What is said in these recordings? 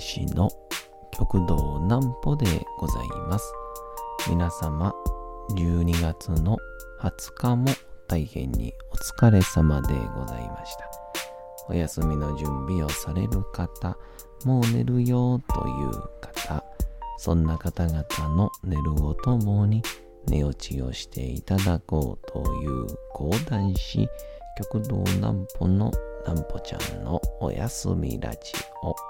講談師の極道南歩でございます。皆様、12月の20日も大変にお疲れ様でございました。お休みの準備をされる方、もう寝るよという方、そんな方々の寝るをともに寝落ちをしていただこうという講談師、極道南歩の南歩ちゃんのおやすみラジオ。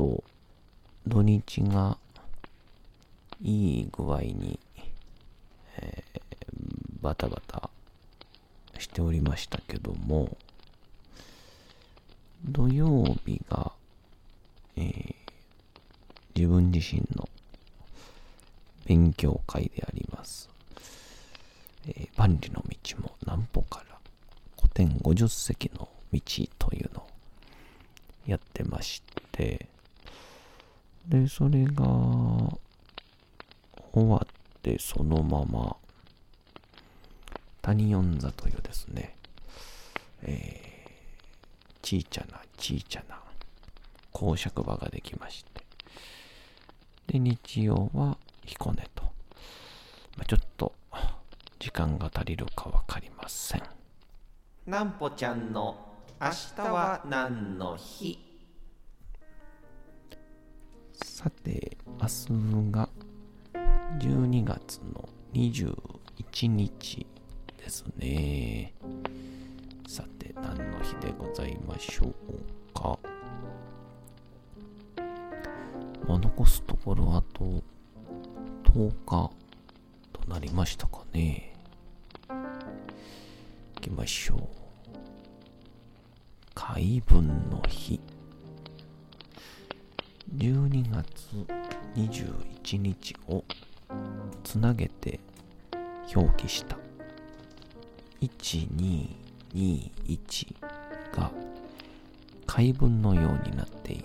と土日がいい具合に、えーバタバタしておりましたけども、土曜日が、えー自分自身の勉強会であります。えー万里の道も南歩から古典50席の道というのをやってまして、で、それが終わってそのまま谷四座というですね、えー、ちいちゃなちいちゃな公爵場ができまして、で、日曜は彦根と、まあ、ちょっと時間が足りるかわかりません。なんぽちゃんの明日は何の日？さて、明日が12月の21日ですね。さて、何の日でございましょうか。まあ、残すところあと10日となりましたかね。行きましょう。海分の日。12月21日をつなげて表記した。1221が解文のようになっている。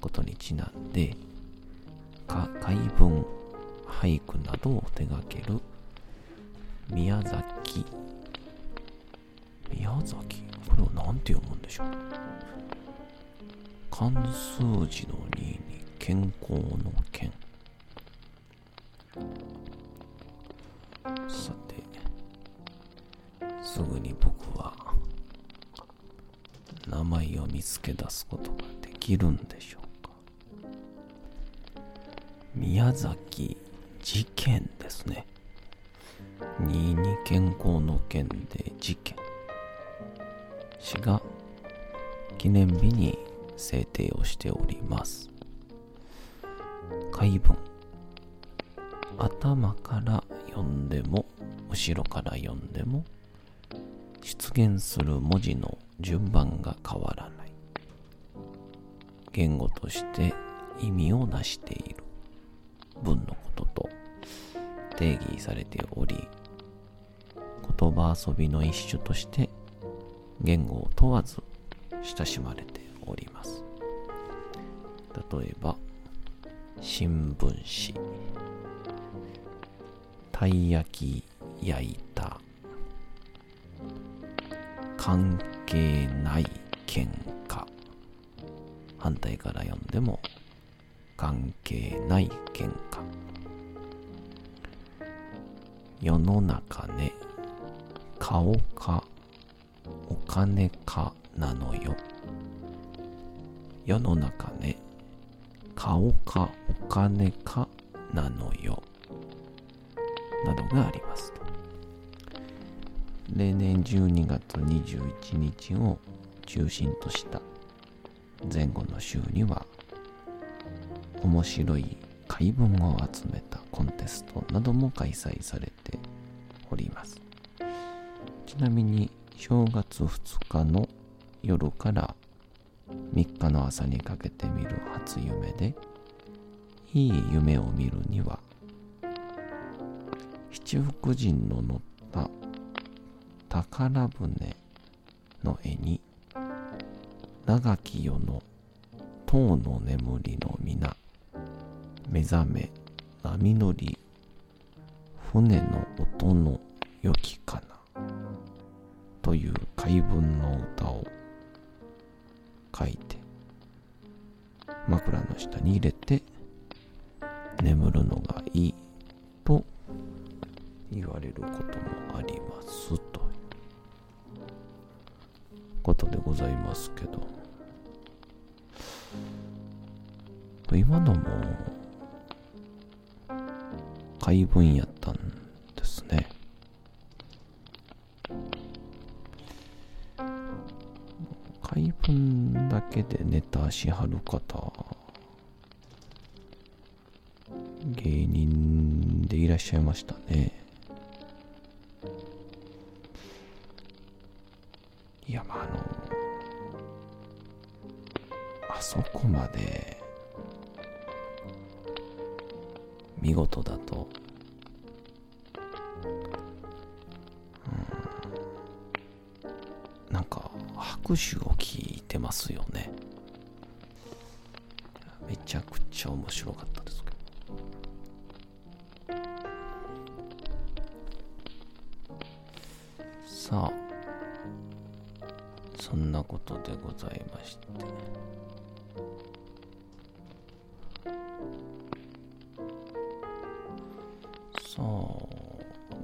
ことにちなんでか解文俳句などを手掛ける。宮崎。宮崎？これを何て読むんでしょう？漢数字の2に健康の健。さてすぐに僕は名前を見つけ出すことができるんでしょうか。宮崎事件ですね。2に健康の健で事件。詩が記念日に制定をしております。解文。頭から読んでも後ろから読んでも出現する文字の順番が変わらない。言語として意味をなしている。文のことと定義されており言葉遊びの一種として言語を問わず親しまれております。例えば新聞紙。たい焼き焼いた。関係ない喧嘩。反対から読んでも関係ない喧嘩。世の中ね顔かお金かなのよ。世の中ね顔かお金かなのよ。などがありますと。例年12月21日を中心とした前後の週には面白い解文を集めたコンテストなども開催されておりますちなみに正月2日の夜から3日の朝にかけて見る初夢でいい夢を見るには七福神の乗った宝船の絵に長き世の塔の眠りの皆目覚め波乗り船の音の良きかなという怪文の歌を書いて枕の下に入れて眠るのがいいと言われることもありますということでございますけど。今のも怪文やったんけでネタしはる方。芸人でいらっしゃいましたね。さあそんなことでございまして。さあ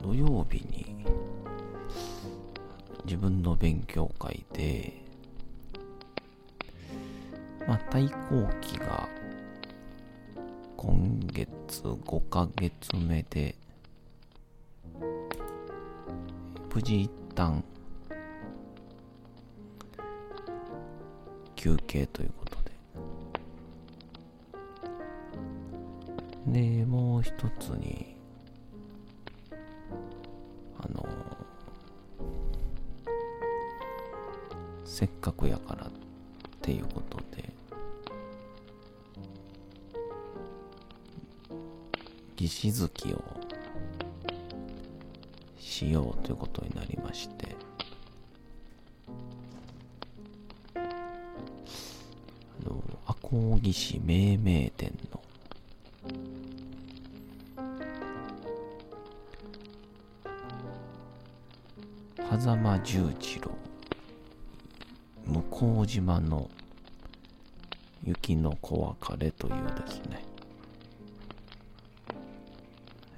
土曜日に自分の勉強会でまあ対抗期が今月5ヶ月目で無事旦休憩ということで。でもう一つにあのせっかくやからっていうことで。義士月をしようということになりまして。あの赤穂義士命名店の。狭間十次郎。向島の雪の小別れというですね、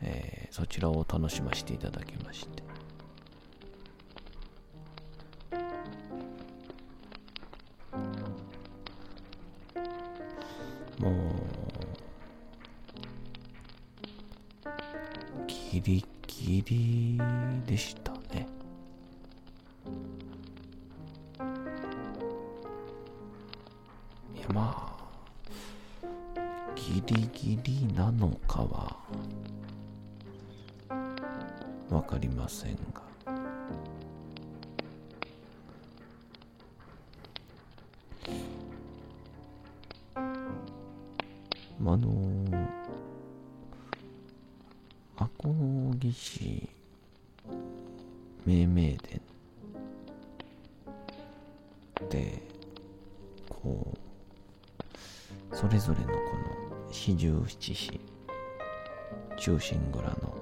えーそちらを楽しませていただきまして。もうギリギリでした。17中心蔵の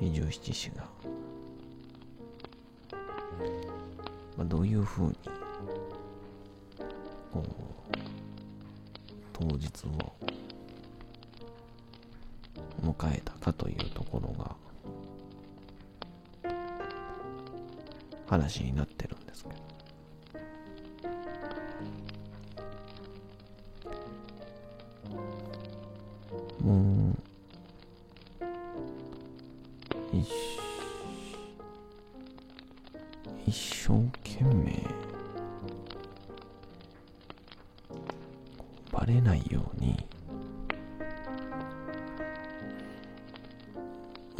四十七市が、まあ、どういうふうにこう当日を迎えたかというところが話になってるん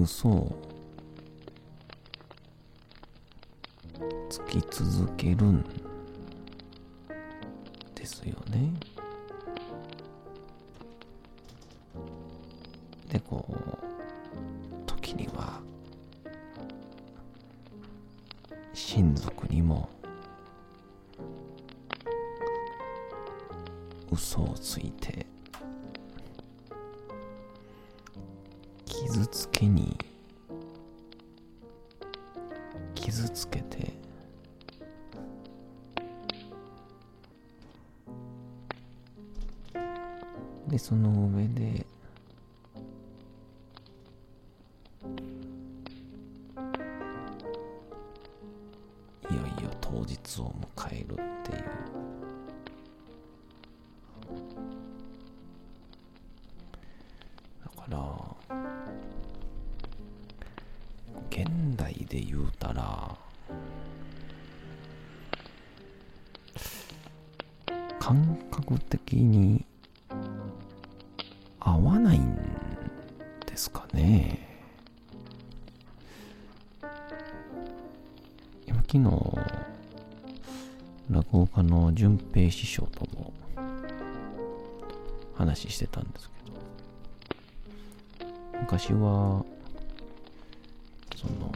嘘つき続けるんですよね。でこう時には親族にも嘘をついてけに傷つけてでその上でいよいよ当日を迎えるっていう。してたんですけど昔はその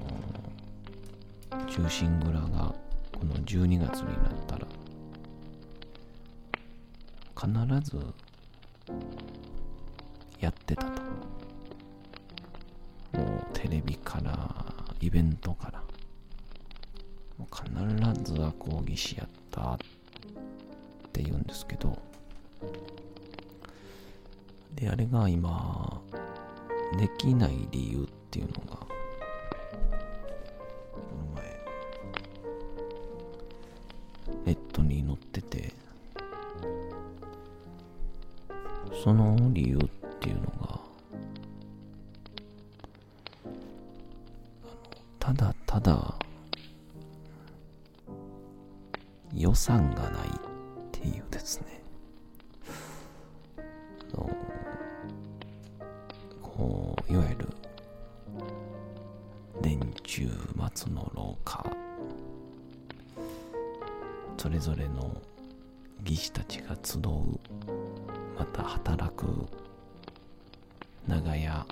忠臣蔵がこの12月になったら必ずやってたと。もうテレビからイベントから。もう必ずは講義しやったって言うんですけど。であれが今できない理由っていうのがいわゆる年中末の廊下。それぞれの技師たちが集う。また働く長屋。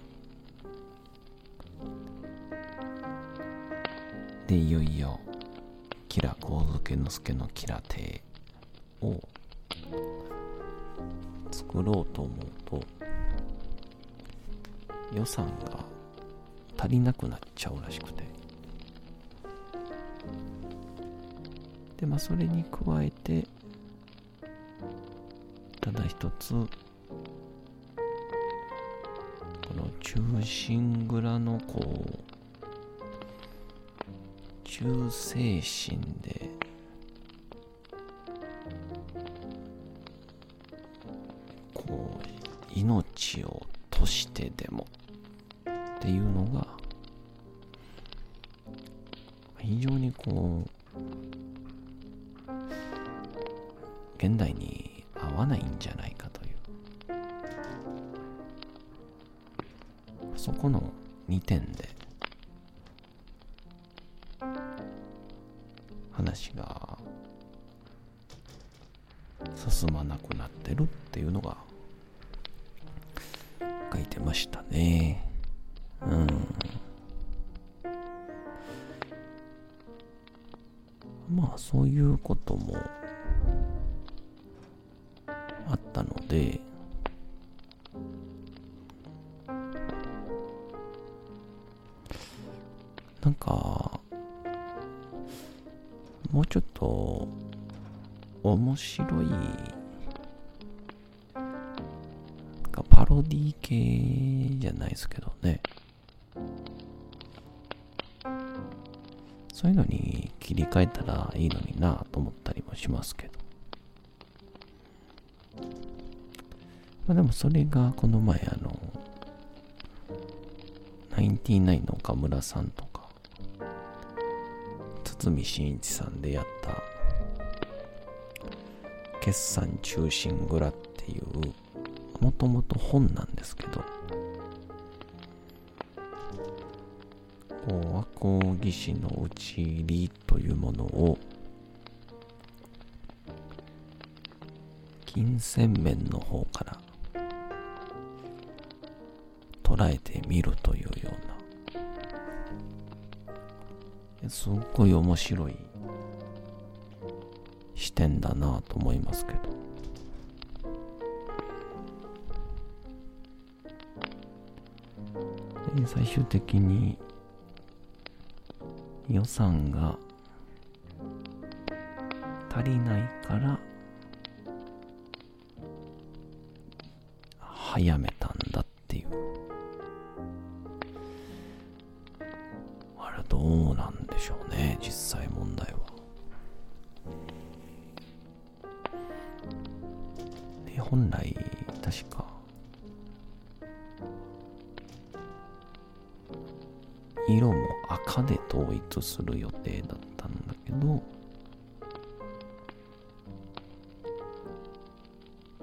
でいよいよ吉良上野介の吉良邸を作ろうと思うと予算が足りなくなっちゃうらしくて。でまあそれに加えてただ一つこの中心蔵のこう忠誠心でこう命を賭してでもっていうのが非常にこう現代に合わないんじゃないかという。そこの2点で話が進まなくなってるっていうのが書いてましたね。うん。まあそういうこともあったのでなんかもうちょっと面白いパロディ系じゃないですけどね。そういうのに切り替えたらいいのになと思ったりもしますけど。まあでもそれがこの前あのナインティナインの岡村さんとか堤真一さんでやった決算中心蔵ってっていう、もともと本なんですけど、こう、和光義士の打ち入りというものを、金銭面の方から捉えてみるというような、すっごい面白い視点だなと思いますけど。最終的に予算が足りないから早めたんだっていう。あれどうなんでしょうね実際問題は。で本来確か赤で統一する予定だったんだけど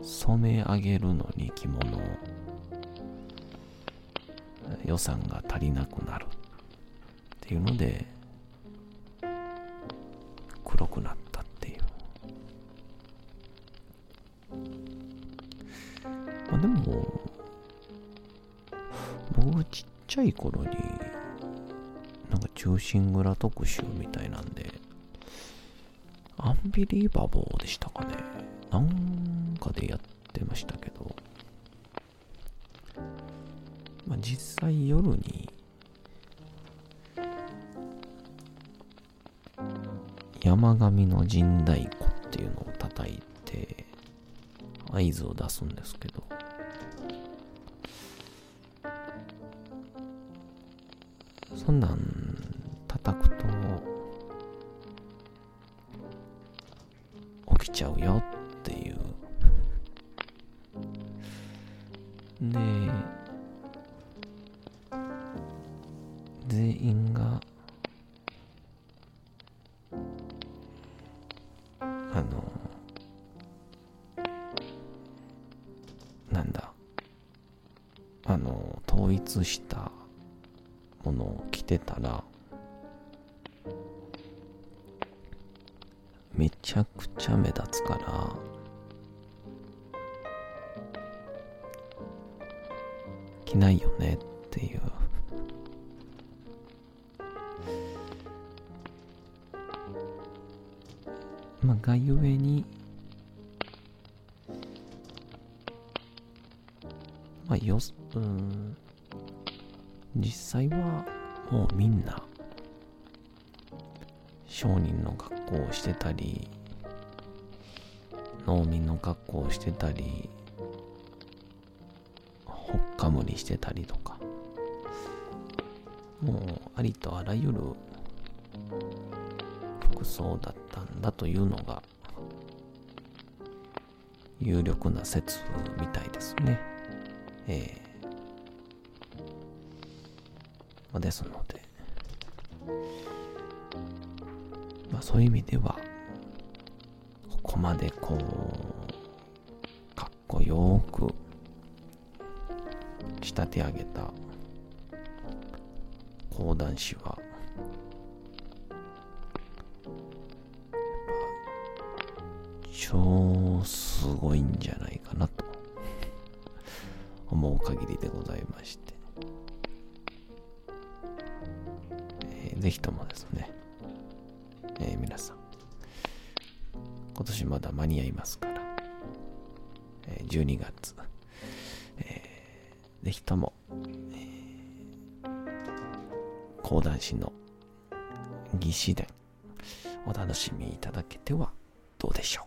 染め上げるのに着物を予算が足りなくなるっていうので黒くなったっていう。まあでも僕ちっちゃい頃に中心蔵特集みたいなんでアンビリーバボーでしたかね。なんかでやってましたけど、まあ、実際夜に山上の陣太鼓っていうのを叩いて合図を出すんですけど。そんなんあのなんだ。あの統一したものを着てたらめちゃくちゃ目立つから着ないよねっていう民の格好をしてたりほっかむりしてたりとか。もうありとあらゆる服装だったんだというのが有力な説みたいですね。ええ。まあですのでまあそういう意味ではここまでこうよく仕立て上げた講談師は超すごいんじゃないかなと思う限りでございまして、えーぜひともですね、えー皆さん今年まだ間に合いますから、12月、えーぜひとも、えー講談師の義士伝お楽しみいただけてはどうでしょう。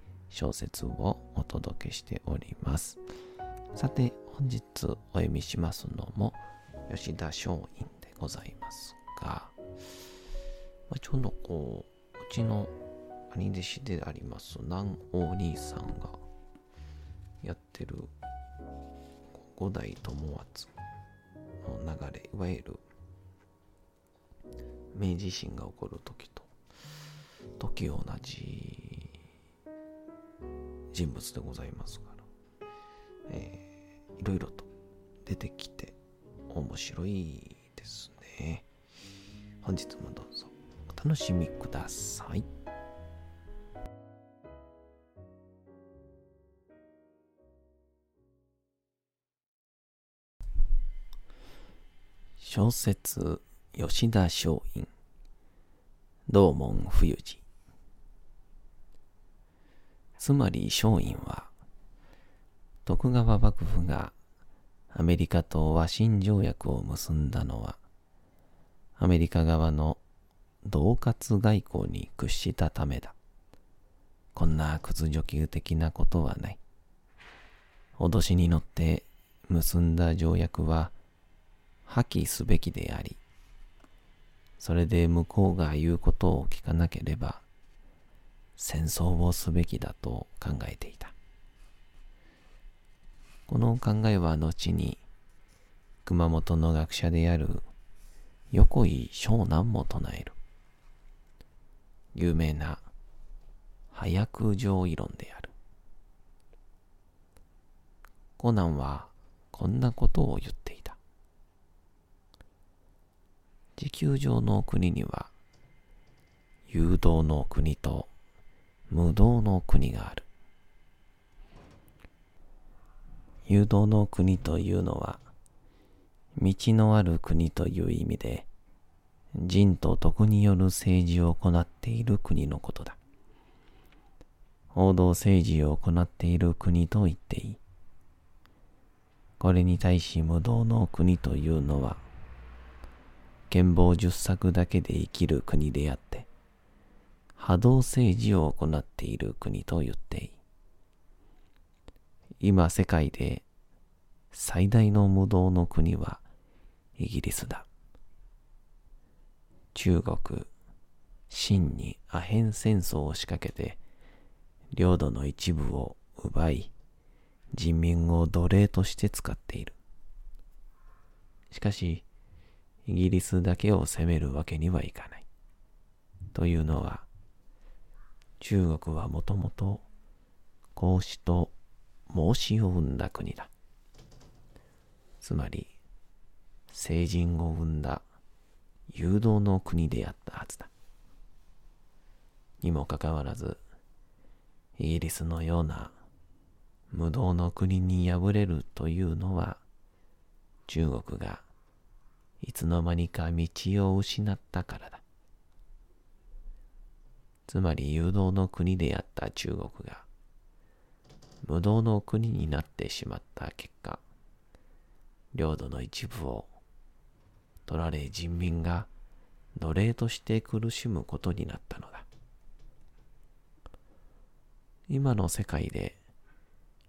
小説をお届けしております。さて、本日お読みしますのも吉田松陰でございますが、まあ、ちょうどこう、うちの兄弟子であります南王兄さんがやってる五代友厚の流れ、いわゆる明治維新が起こる時と時同じ人物でございますから、えー、いろいろと出てきて面白いですね。本日もどうぞお楽しみください。小説吉田松陰道門冬治つまり松陰は徳川幕府がアメリカと和親条約を結んだのはアメリカ側の恫喝外交に屈したためだ。こんな屈辱的なことはない。脅しに乗って結んだ条約は破棄すべきであり、それで向こうが言うことを聞かなければ、戦争をすべきだと考えていた。この考えは後に、熊本の学者である横井湘南も唱える。有名な早空上位論である。コナンはこんなことを言っていた。地球上の国には、誘導の国と無道の国がある。誘導の国というのは、道のある国という意味で、人と徳による政治を行っている国のことだ。王道政治を行っている国と言っていい。これに対し無道の国というのは、剣謀十作だけで生きる国であって、波動政治を行っている国と言っていい。今世界で最大の無道の国はイギリスだ。中国、清にアヘン戦争を仕掛けて、領土の一部を奪い、人民を奴隷として使っている。しかし、イギリスだけを攻めるわけにはいかない。というのは、中国はもともと孔子と孟子を生んだ国だ。つまり、聖人を生んだ誘導の国であったはずだ。にもかかわらず、イギリスのような無道の国に敗れるというのは、中国がいつの間にか道を失ったからだ。つまり誘導の国であった中国が、無道の国になってしまった結果、領土の一部を取られ人民が奴隷として苦しむことになったのだ。今の世界で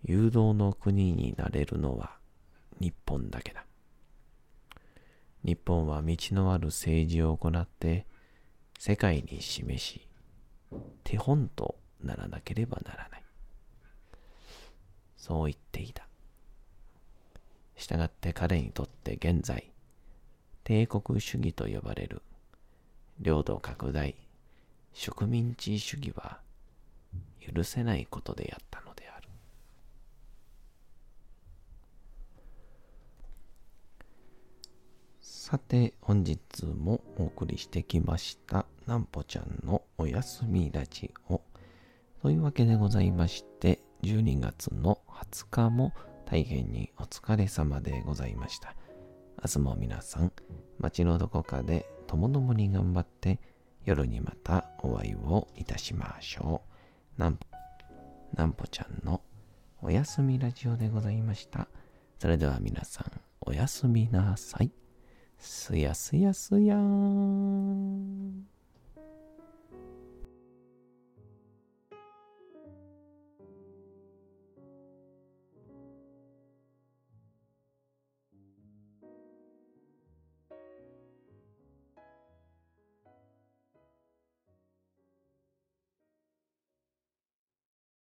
誘導の国になれるのは日本だけだ。日本は道のある政治を行って世界に示し、手本とならなければならない。そう言っていた。したがって彼にとって現在、帝国主義と呼ばれる領土拡大、植民地主義は許せないことであったのである。さて、本日もお送りしてきました、なんぽちゃんのおやすみラジオ。というわけでございまして、12月の20日も大変にお疲れ様でございました。明日も皆さん、街のどこかでともどもに頑張って夜にまたお会いをいたしましょう。なんなんぽちゃんのおやすみラジオでございました。それでは皆さん、おやすみなさい。すやすやすやーん。